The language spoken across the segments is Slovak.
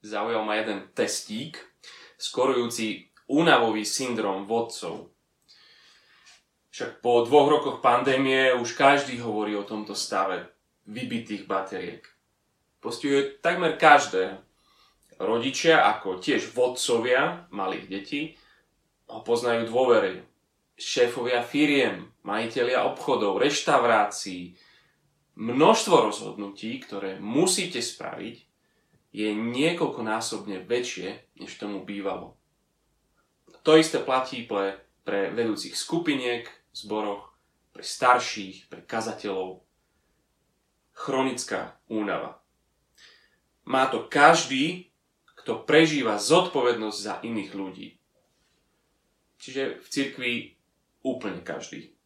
zaujal ma jeden testík, skorujúci únavový syndrom vodcov. Však po dvoch rokoch pandémie už každý hovorí o tomto stave vybitých batériek. Postihuje takmer každé. Rodičia, ako tiež vodcovia malých detí, ho poznajú dôvery. Šéfovia firiem, majiteľia obchodov, reštaurácií, množstvo rozhodnutí, ktoré musíte spraviť, je niekoľkonásobne väčšie, než tomu bývalo. To isté platí pre, pre vedúcich skupiniek, zboroch, pre starších, pre kazateľov. Chronická únava. Má to každý, kto prežíva zodpovednosť za iných ľudí. Čiže v cirkvi úplne každý.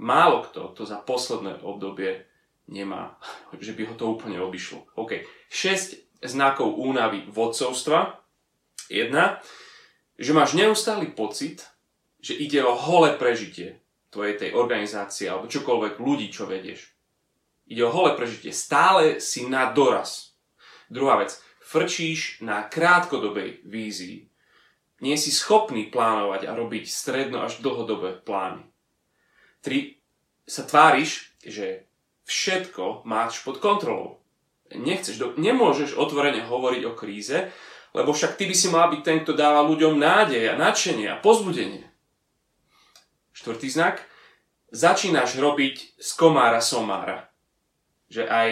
Málo kto to za posledné obdobie nemá, že by ho to úplne obišlo. OK. 6 znakov únavy vodcovstva. Jedna, že máš neustály pocit, že ide o holé prežitie tvojej tej organizácie alebo čokoľvek ľudí, čo vedieš. Ide o holé prežitie. Stále si na doraz. Druhá vec. Frčíš na krátkodobej vízii. Nie si schopný plánovať a robiť stredno až dlhodobé plány. Tri. Sa tváriš, že všetko máš pod kontrolou. Nechceš, do, nemôžeš otvorene hovoriť o kríze, lebo však ty by si mal byť ten, kto dáva ľuďom nádej a nadšenie a pozbudenie. Štvrtý znak. Začínaš robiť z komára somára. Že aj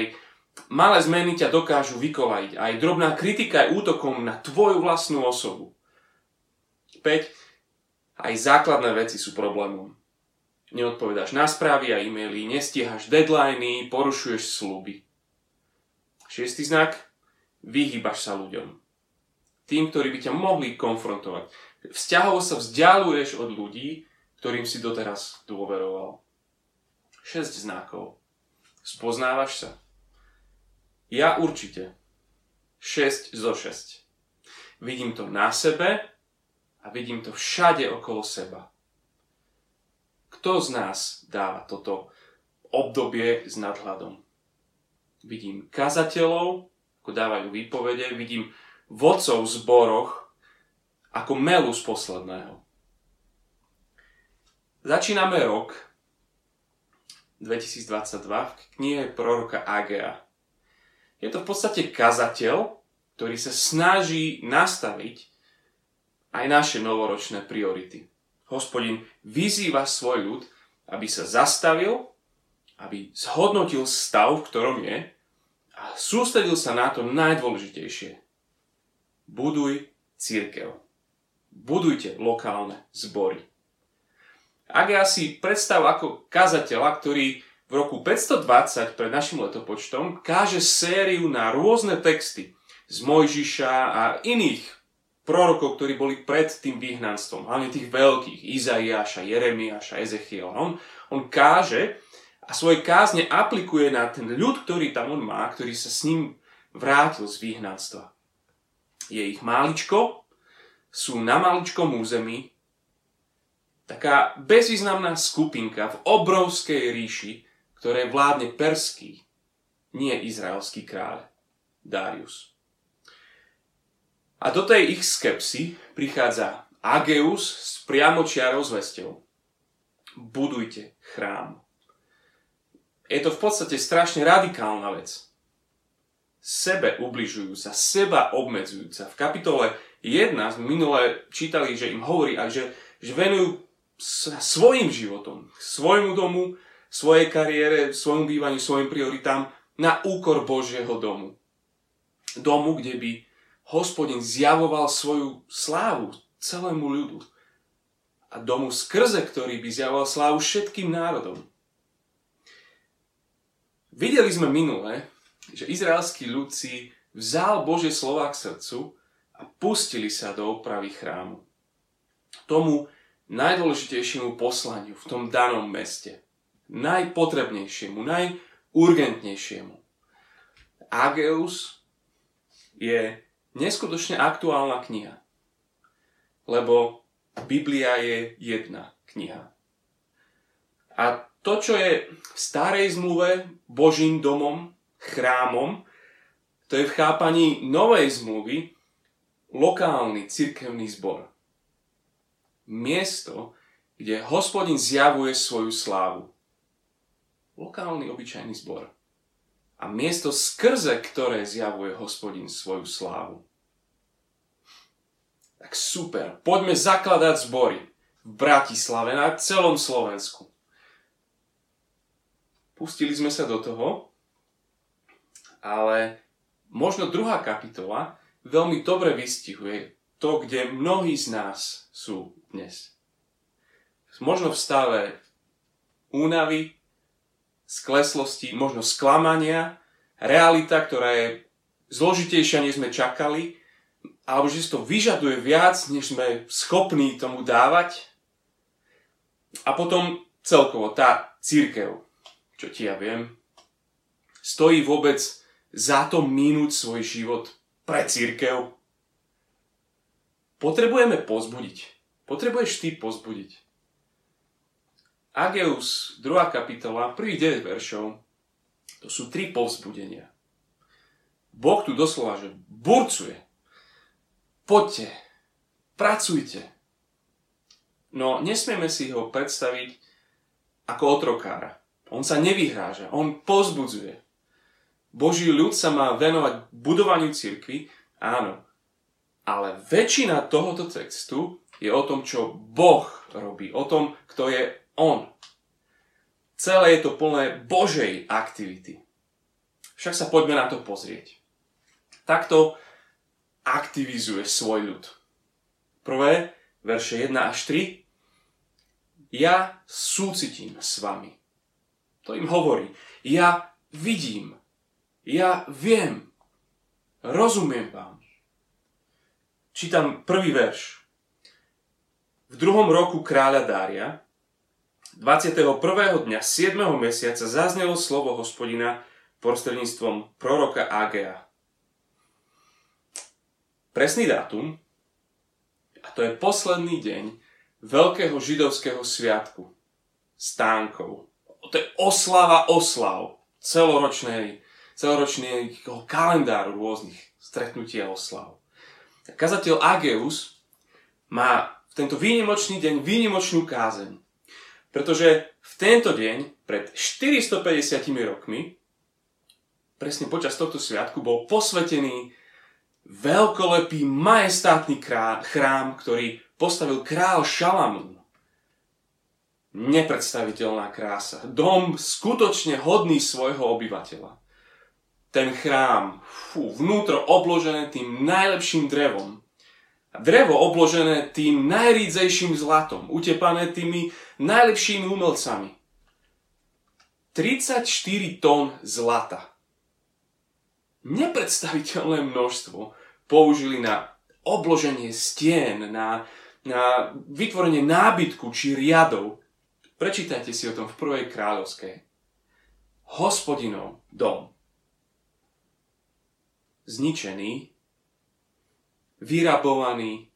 malé zmeny ťa dokážu vykolaiť. Aj drobná kritika je útokom na tvoju vlastnú osobu. 5. Aj základné veci sú problémom. Neodpovedáš na správy a e-maily, nestíhaš deadliny, porušuješ sluby. Šiestý znak. Vyhýbaš sa ľuďom. Tým, ktorí by ťa mohli konfrontovať. Vzťahovo sa vzdialuješ od ľudí, ktorým si doteraz dôveroval. 6 znakov. Spoznávaš sa? Ja určite. 6 zo 6. Vidím to na sebe a vidím to všade okolo seba. Kto z nás dáva toto obdobie s nadhľadom? Vidím kazateľov, ako dávajú výpovede, vidím vodcov v zboroch, ako melu z posledného. Začíname rok 2022 v knihe proroka Agea. Je to v podstate kazateľ, ktorý sa snaží nastaviť aj naše novoročné priority. Hospodin vyzýva svoj ľud, aby sa zastavil, aby zhodnotil stav, v ktorom je a sústredil sa na to najdôležitejšie. Buduj církev. Budujte lokálne zbory. Ak ja si predstav ako kazateľa, ktorý v roku 520 pred našim letopočtom káže sériu na rôzne texty z Mojžiša a iných prorokov, ktorí boli pred tým vyhnanstvom, hlavne tých veľkých, Izaiáša, Jeremiáša, Ezechiela. On, on káže a svoje kázne aplikuje na ten ľud, ktorý tam on má, ktorý sa s ním vrátil z vyhnanstva. Je ich máličko, sú na maličkom území, taká bezvýznamná skupinka v obrovskej ríši, ktoré vládne perský, nie izraelský kráľ, Darius. A do tej ich skepsy prichádza Ageus s priamočiarou zvesťou. Budujte chrám. Je to v podstate strašne radikálna vec. Sebe ubližujúca, seba obmedzujúca. V kapitole 1 sme minule čítali, že im hovorí aj, že, že venujú svojim životom, svojmu domu, svojej kariére, svojmu bývaniu, svojim prioritám na úkor Božieho domu. Domu, kde by hospodin zjavoval svoju slávu celému ľudu. A domu skrze ktorý by zjavoval slávu všetkým národom. Videli sme minule, že izraelský ľud vzal Božie slova k srdcu a pustili sa do opravy chrámu. Tomu najdôležitejšiemu poslaniu v tom danom meste. Najpotrebnejšiemu, najurgentnejšiemu. Ageus je neskutočne aktuálna kniha. Lebo Biblia je jedna kniha. A to, čo je v starej zmluve Božím domom, chrámom, to je v chápaní novej zmluvy lokálny cirkevný zbor. Miesto, kde hospodin zjavuje svoju slávu. Lokálny obyčajný zbor. A miesto skrze, ktoré zjavuje hospodin svoju slávu. Tak super, poďme zakladať zbory v Bratislave, na celom Slovensku. Pustili sme sa do toho, ale možno druhá kapitola veľmi dobre vystihuje to, kde mnohí z nás sú dnes. Možno v stave únavy, skleslosti, možno sklamania, realita, ktorá je zložitejšia, než sme čakali, alebo že si to vyžaduje viac, než sme schopní tomu dávať. A potom celkovo tá církev, čo ti ja viem, stojí vôbec za to minúť svoj život pre církev. Potrebujeme pozbudiť. Potrebuješ ty pozbudiť. Ageus, 2. kapitola, prvý 9 veršov, to sú tri povzbudenia. Boh tu doslova, že burcuje. Poďte, pracujte. No nesmieme si ho predstaviť ako otrokára. On sa nevyhráža, on pozbudzuje. Boží ľud sa má venovať budovaniu cirkvi, áno. Ale väčšina tohoto textu je o tom, čo Boh robí, o tom, kto je On. Celé je to plné Božej aktivity. Však sa poďme na to pozrieť. Takto aktivizuje svoj ľud. Prvé, verše 1 až 3. Ja súcitím s vami. To im hovorí. Ja vidím. Ja viem. Rozumiem vám. Čítam prvý verš. V druhom roku kráľa Dária, 21. dňa 7. mesiaca zaznelo slovo hospodina prostredníctvom proroka Agea. Presný dátum, a to je posledný deň veľkého židovského sviatku, stánkov. To je oslava oslav celoročnej celoročného kalendáru rôznych stretnutí a oslav. Kazateľ Ageus má v tento výnimočný deň výnimočnú kázeň. Pretože v tento deň, pred 450 rokmi, presne počas tohto sviatku, bol posvetený veľkolepý, majestátny chrám, ktorý postavil král Šalamún. Nepredstaviteľná krása. Dom skutočne hodný svojho obyvateľa ten chrám, fú, vnútro obložené tým najlepším drevom. Drevo obložené tým najrídzejším zlatom, utepané tými najlepšími umelcami. 34 tón zlata. Nepredstaviteľné množstvo použili na obloženie stien, na, na vytvorenie nábytku či riadov. Prečítajte si o tom v prvej kráľovskej. Hospodinov dom zničený, vyrabovaný,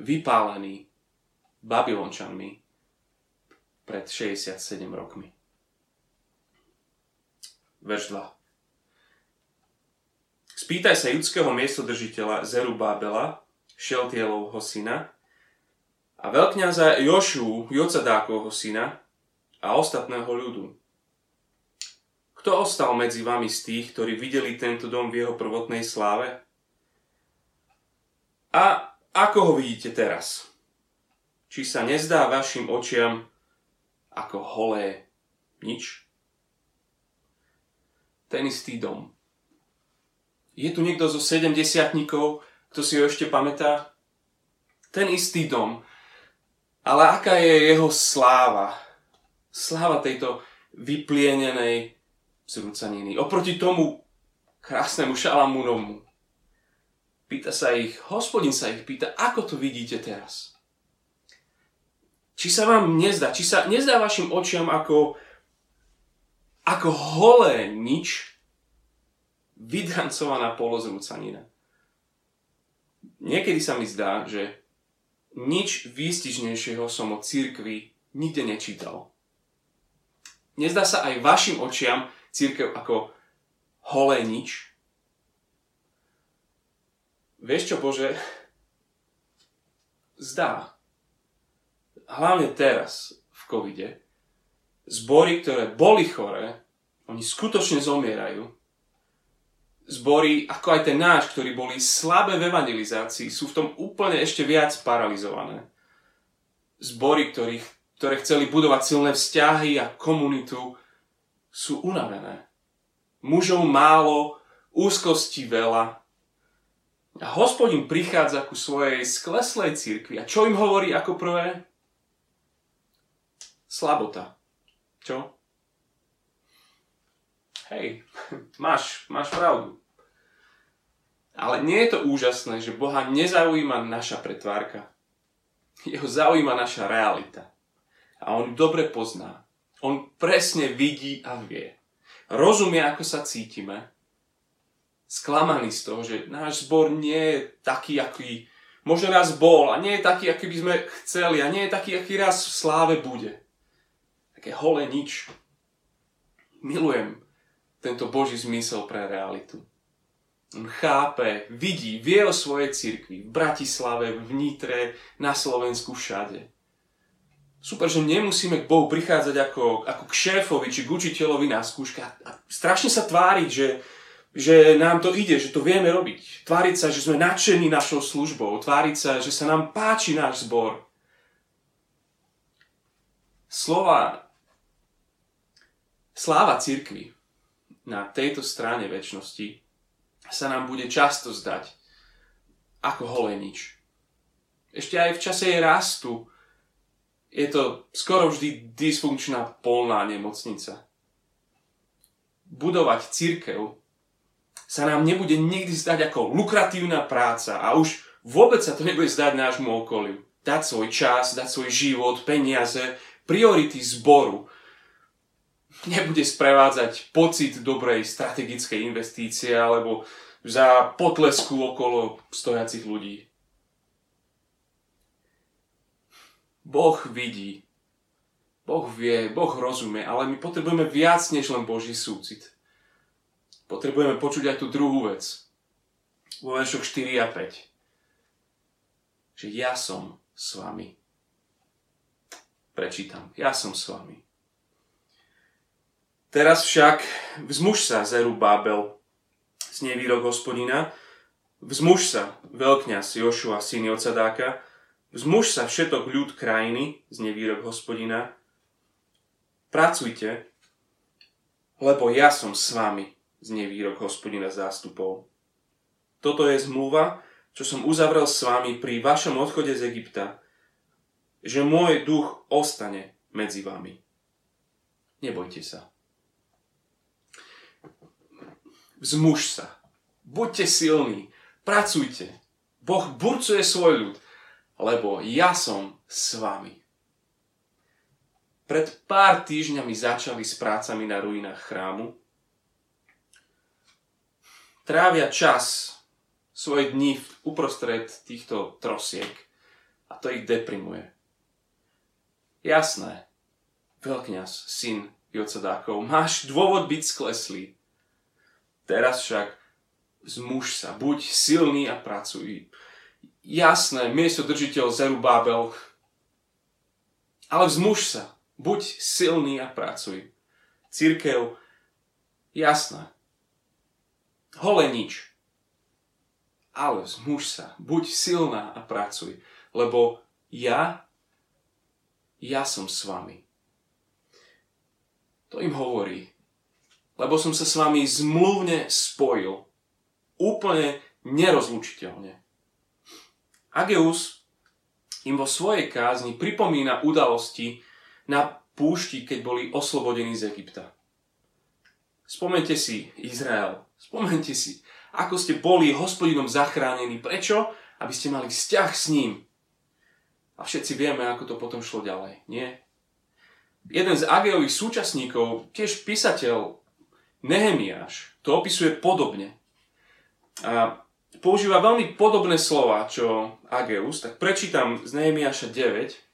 vypálený Babylončanmi pred 67 rokmi. Verš 2. Spýtaj sa judského miestodržiteľa Zerubábela, Šeltielovho syna, a veľkňaza Jošu, Jocadákovho syna a ostatného ľudu, kto ostal medzi vami z tých, ktorí videli tento dom v jeho prvotnej sláve? A ako ho vidíte teraz? Či sa nezdá vašim očiam ako holé nič? Ten istý dom. Je tu niekto zo sedemdesiatníkov, kto si ho ešte pamätá? Ten istý dom. Ale aká je jeho sláva? Sláva tejto vyplienenej, zrúcaniny. Oproti tomu krásnemu Šalamúnovmu. Pýta sa ich, hospodin sa ich pýta, ako to vidíte teraz? Či sa vám nezdá, či sa nezdá vašim očiam ako, ako holé nič, vydrancovaná polozrúcanina. Niekedy sa mi zdá, že nič výstižnejšieho som o církvi nikde nečítal. Nezdá sa aj vašim očiam církev ako holé nič? vieš čo, Bože, zdá. Hlavne teraz, v covide, zbory, ktoré boli choré, oni skutočne zomierajú. Zbory, ako aj ten náš, ktorí boli slabé v evangelizácii, sú v tom úplne ešte viac paralizované. Zbory, ktorých, ktoré chceli budovať silné vzťahy a komunitu, sú unavené. Mužov málo, úzkosti veľa. A hospodin prichádza ku svojej skleslej cirkvi. A čo im hovorí ako prvé? Slabota. Čo? Hej, máš, máš pravdu. Ale nie je to úžasné, že Boha nezaujíma naša pretvárka. Jeho zaujíma naša realita. A on dobre pozná. On presne vidí a vie. Rozumie, ako sa cítime sklamaní z toho, že náš zbor nie je taký, aký možno raz bol a nie je taký, aký by sme chceli a nie je taký, aký raz v sláve bude. Také holé nič. Milujem tento Boží zmysel pre realitu. On chápe, vidí, vie o svojej cirkvi v Bratislave, v Nitre, na Slovensku, všade. Super, že nemusíme k Bohu prichádzať ako, ako k šéfovi či k učiteľovi na skúška a strašne sa tváriť, že, že nám to ide, že to vieme robiť. Tváriť sa, že sme nadšení našou službou. Tváriť sa, že sa nám páči náš zbor. Slova, sláva církvy na tejto strane väčšnosti sa nám bude často zdať ako holé nič. Ešte aj v čase jej rastu je to skoro vždy dysfunkčná polná nemocnica. Budovať církev sa nám nebude nikdy zdať ako lukratívna práca a už vôbec sa to nebude zdať nášmu okoliu. Dať svoj čas, dať svoj život, peniaze, priority zboru nebude sprevádzať pocit dobrej strategickej investície alebo za potlesku okolo stojacich ľudí. Boh vidí, Boh vie, Boh rozumie, ale my potrebujeme viac než len Boží súcit potrebujeme počuť aj tú druhú vec. Vo veršoch 4 a 5. Že ja som s vami. Prečítam. Ja som s vami. Teraz však vzmuž sa, Zeru Bábel, znie výrok hospodina, vzmuž sa, veľkňaz Jošua, syn Jocadáka, vzmuž sa všetok ľud krajiny, znie výrok hospodina, pracujte, lebo ja som s vami znie výrok hospodina zástupov. Toto je zmluva, čo som uzavrel s vami pri vašom odchode z Egypta, že môj duch ostane medzi vami. Nebojte sa. Vzmuž sa. Buďte silní. Pracujte. Boh burcuje svoj ľud, lebo ja som s vami. Pred pár týždňami začali s prácami na ruinách chrámu trávia čas, svoje dni uprostred týchto trosiek a to ich deprimuje. Jasné, veľkňaz, syn Jocadákov, máš dôvod byť skleslý. Teraz však zmuž sa, buď silný a pracuj. Jasné, miesto držiteľ Zerubábel, ale vzmuž sa, buď silný a pracuj. Církev, jasné, Hole nič. Ale zmuž sa, buď silná a pracuj, lebo ja, ja som s vami. To im hovorí, lebo som sa s vami zmluvne spojil. Úplne nerozlučiteľne. Ageus im vo svojej kázni pripomína udalosti na púšti, keď boli oslobodení z Egypta. Spomente si Izrael, Spomente si, ako ste boli hospodinom zachránení. Prečo? Aby ste mali vzťah s ním. A všetci vieme, ako to potom šlo ďalej, nie? Jeden z Ageových súčasníkov, tiež písateľ Nehemiáš, to opisuje podobne. A používa veľmi podobné slova, čo Ageus, tak prečítam z Nehemiáša 9,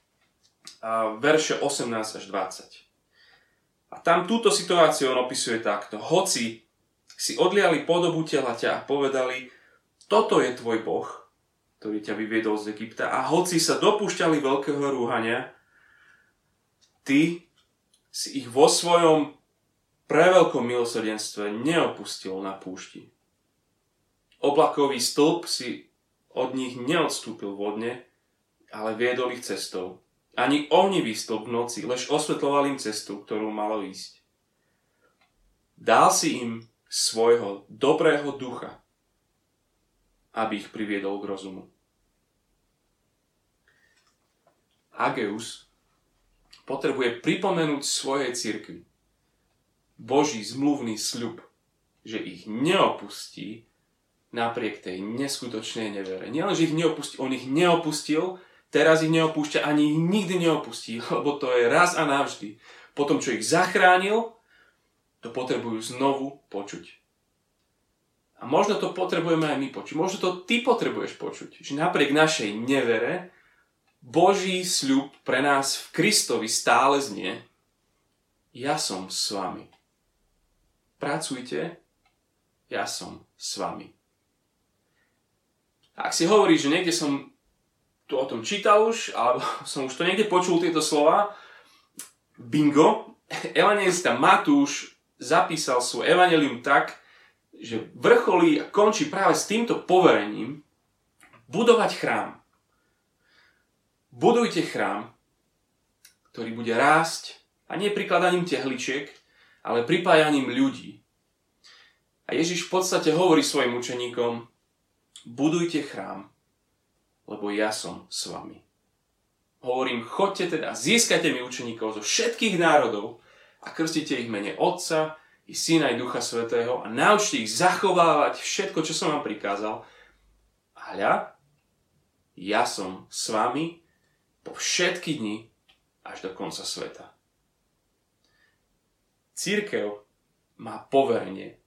a verše 18 až 20. A tam túto situáciu on opisuje takto. Hoci si odliali podobu tela ťa a povedali, toto je tvoj Boh, ktorý ťa vyviedol z Egypta a hoci sa dopúšťali veľkého rúhania, ty si ich vo svojom preveľkom milosrdenstve neopustil na púšti. Oblakový stĺp si od nich neodstúpil vodne, ale viedol ich cestou. Ani ohnivý stĺp v noci, lež osvetloval im cestu, ktorú malo ísť. Dal si im svojho dobrého ducha, aby ich priviedol k rozumu. Ageus potrebuje pripomenúť svojej cirkvi, Boží zmluvný sľub, že ich neopustí napriek tej neskutočnej nevere. Nielen, že ich neopustí, on ich neopustil, teraz ich neopúšťa, ani ich nikdy neopustí, lebo to je raz a navždy. Potom, čo ich zachránil, to potrebujú znovu počuť. A možno to potrebujeme aj my počuť. Možno to ty potrebuješ počuť. Že napriek našej nevere, Boží sľub pre nás v Kristovi stále znie Ja som s vami pracujte, ja som s vami. Ak si hovoríš, že niekde som tu o tom čítal už, alebo som už to niekde počul tieto slova, bingo, evangelista Matúš zapísal svoj evanelium tak, že vrcholí a končí práve s týmto poverením budovať chrám. Budujte chrám, ktorý bude rásť a nie prikladaním tehličiek, ale pripájaním ľudí. A Ježiš v podstate hovorí svojim učeníkom, budujte chrám, lebo ja som s vami. Hovorím, chodte teda, získajte mi učeníkov zo všetkých národov a krstite ich mene Otca i Syna i Ducha Svetého a naučte ich zachovávať všetko, čo som vám prikázal. A hľa, ja som s vami po všetky dni až do konca sveta. Církev má poverenie.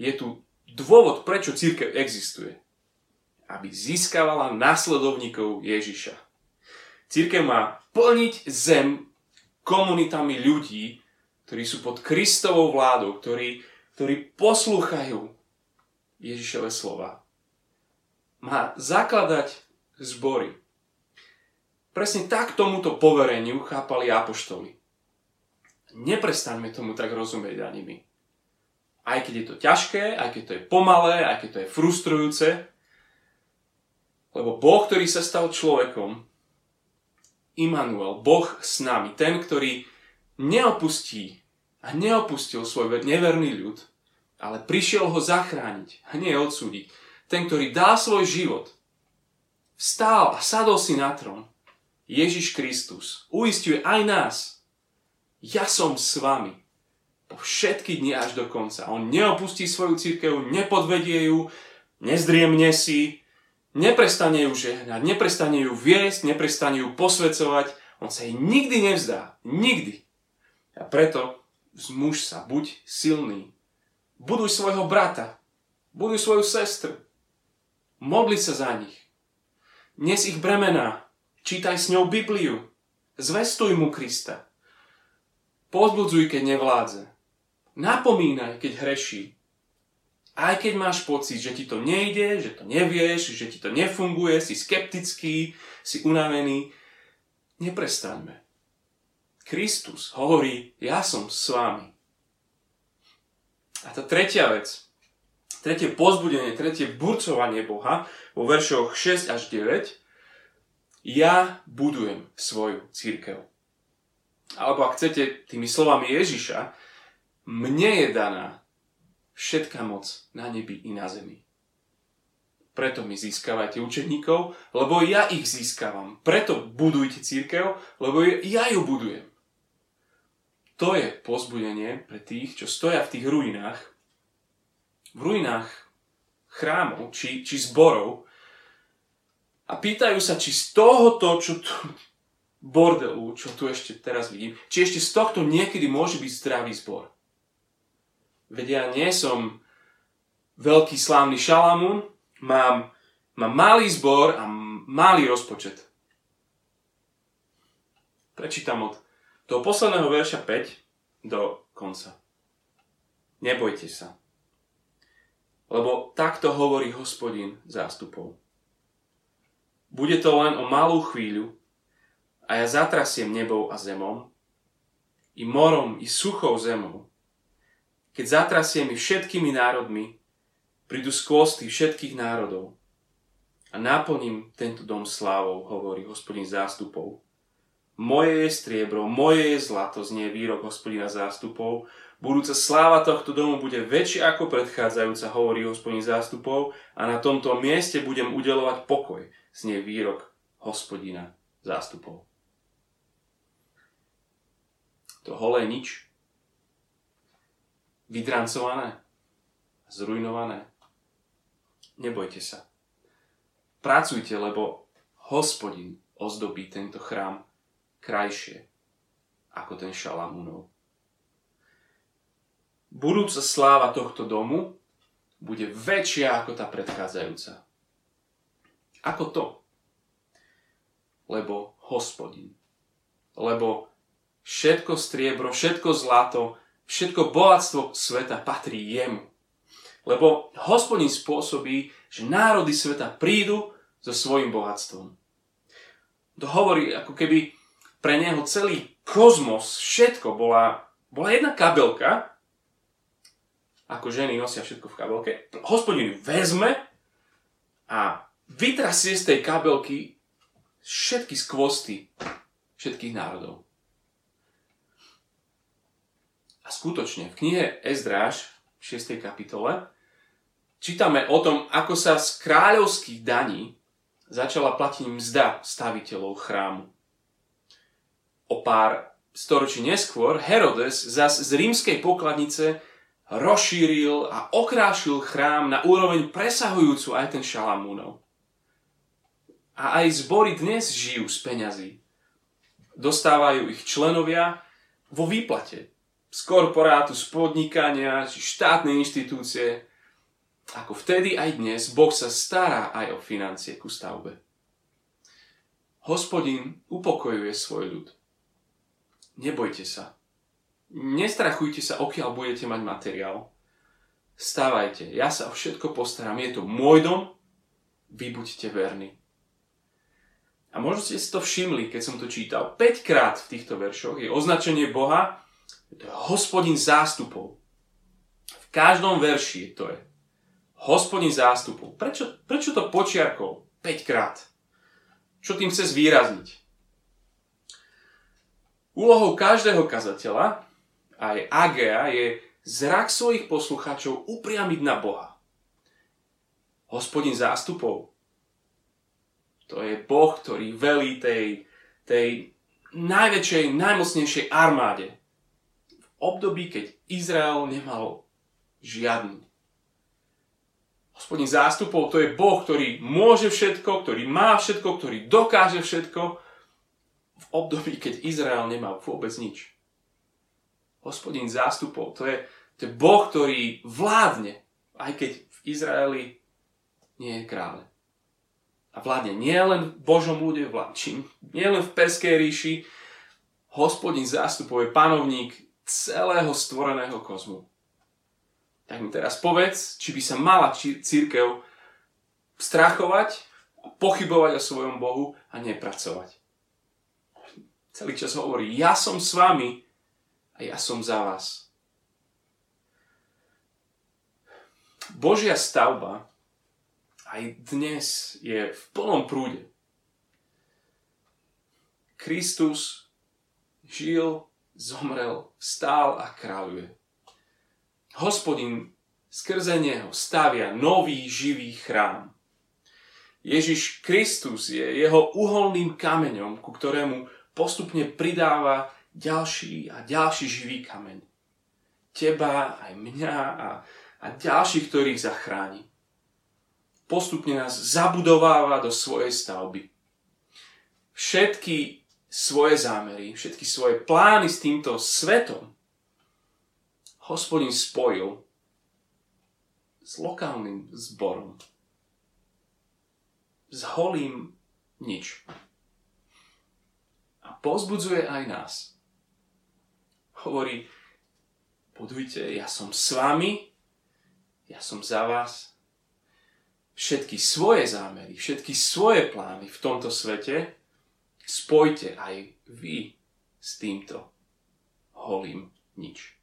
Je tu dôvod, prečo církev existuje. Aby získavala následovníkov Ježiša. Církev má plniť zem komunitami ľudí, ktorí sú pod Kristovou vládou, ktorí, ktorí poslúchajú Ježišove slova. Má zakladať zbory. Presne tak tomuto povereniu chápali apoštoli neprestaňme tomu tak rozumieť ani my. Aj keď je to ťažké, aj keď to je pomalé, aj keď to je frustrujúce, lebo Boh, ktorý sa stal človekom, Immanuel, Boh s nami, ten, ktorý neopustí a neopustil svoj neverný ľud, ale prišiel ho zachrániť a nie odsúdiť. Ten, ktorý dá svoj život, vstál a sadol si na trón, Ježiš Kristus, uistuje aj nás, ja som s vami po všetky dni až do konca. On neopustí svoju církev, nepodvedie ju, nezdriemne si, neprestane ju žehnať, neprestane ju viesť, neprestane ju posvecovať. On sa jej nikdy nevzdá. Nikdy. A preto zmuž sa, buď silný. Buduj svojho brata. Buduj svoju sestru. Modli sa za nich. Nes ich bremená. Čítaj s ňou Bibliu. Zvestuj mu Krista. Pozbudzuj, keď nevládze. Napomínaj, keď hreší. Aj keď máš pocit, že ti to nejde, že to nevieš, že ti to nefunguje, si skeptický, si unavený, neprestaňme. Kristus hovorí, ja som s vami. A tá tretia vec, tretie pozbudenie, tretie burcovanie Boha vo veršoch 6 až 9, ja budujem svoju církev alebo ak chcete tými slovami Ježiša, mne je daná všetká moc na nebi i na zemi. Preto mi získavajte učeníkov, lebo ja ich získavam. Preto budujte církev, lebo ja ju budujem. To je pozbudenie pre tých, čo stoja v tých ruinách, v ruinách chrámov či, či zborov a pýtajú sa, či z tohoto, čo tu, bordelu, čo tu ešte teraz vidím, či ešte z tohto niekedy môže byť zdravý zbor. Veď ja nie som veľký slávny šalamún, mám, mám malý zbor a malý rozpočet. Prečítam od toho posledného verša 5 do konca. Nebojte sa. Lebo takto hovorí hospodin zástupov. Bude to len o malú chvíľu a ja zatrasiem nebou a zemou, i morom, i suchou zemou. Keď zatrasiem i všetkými národmi, prídu skvosty všetkých národov a naplním tento dom slávou, hovorí hospodin zástupov. Moje je striebro, moje je zlato, znie výrok hospodina zástupov. Budúca sláva tohto domu bude väčšia ako predchádzajúca, hovorí hospodin zástupov, a na tomto mieste budem udelovať pokoj, znie výrok hospodina zástupov. To holé nič. Vydrancované. Zrujnované. Nebojte sa. Pracujte, lebo hospodin ozdobí tento chrám krajšie ako ten Šalamúnov. Budúca sláva tohto domu bude väčšia ako tá predchádzajúca. Ako to? Lebo hospodin. Lebo Všetko striebro, všetko zlato, všetko bohatstvo sveta patrí jemu. Lebo hospodin spôsobí, že národy sveta prídu so svojim bohatstvom. To hovorí, ako keby pre neho celý kozmos, všetko bola, bola jedna kabelka, ako ženy nosia všetko v kabelke. Hospodin vezme a vytrasie z tej kabelky všetky skvosty všetkých národov. A skutočne v knihe Ezdráž v 6. kapitole čítame o tom, ako sa z kráľovských daní začala platiť mzda staviteľov chrámu. O pár storočí neskôr Herodes zas z rímskej pokladnice rozšíril a okrášil chrám na úroveň presahujúcu aj ten Šalamúnov. A aj zbory dnes žijú z peňazí. Dostávajú ich členovia vo výplate z korporátu, z podnikania, či štátne inštitúcie. Ako vtedy aj dnes, Boh sa stará aj o financie ku stavbe. Hospodin upokojuje svoj ľud. Nebojte sa. Nestrachujte sa, okiaľ budete mať materiál. Stávajte, ja sa o všetko postaram, je to môj dom, vy buďte verní. A možno ste si to všimli, keď som to čítal. 5 krát v týchto veršoch je označenie Boha to je hospodin zástupov. V každom verši to je hospodin zástupov. Prečo, prečo to počiarkol 5 krát? Čo tým chce zvýrazniť? Úlohou každého kazateľa, aj Agea, je zrak svojich poslucháčov upriamiť na Boha. Hospodin zástupov. To je Boh, ktorý velí tej, tej najväčšej, najmocnejšej armáde období, keď Izrael nemal žiadny. Hospodin zástupov to je Boh, ktorý môže všetko, ktorý má všetko, ktorý dokáže všetko v období, keď Izrael nemá vôbec nič. Hospodin zástupov to je, to je Boh, ktorý vládne, aj keď v Izraeli nie je kráľ. A vládne nie len v Božom ľude, vládči, nie len v Perskej ríši. Hospodin zástupov je panovník celého stvoreného kozmu. Tak mi teraz povedz, či by sa mala církev strachovať pochybovať o svojom Bohu a nepracovať. Celý čas hovorí, ja som s vami a ja som za vás. Božia stavba aj dnes je v plnom prúde. Kristus žil zomrel, stál a kráľuje. Hospodin skrze neho stavia nový živý chrám. Ježiš Kristus je jeho uholným kameňom, ku ktorému postupne pridáva ďalší a ďalší živý kameň. Teba, aj mňa a, a ďalších, ktorých zachráni. Postupne nás zabudováva do svojej stavby. Všetky svoje zámery, všetky svoje plány s týmto svetom, hospodin spojil s lokálnym zborom. S holým nič. A pozbudzuje aj nás. Hovorí, budujte, ja som s vami ja som za vás. Všetky svoje zámery, všetky svoje plány v tomto svete spojte aj vy s týmto holým nič.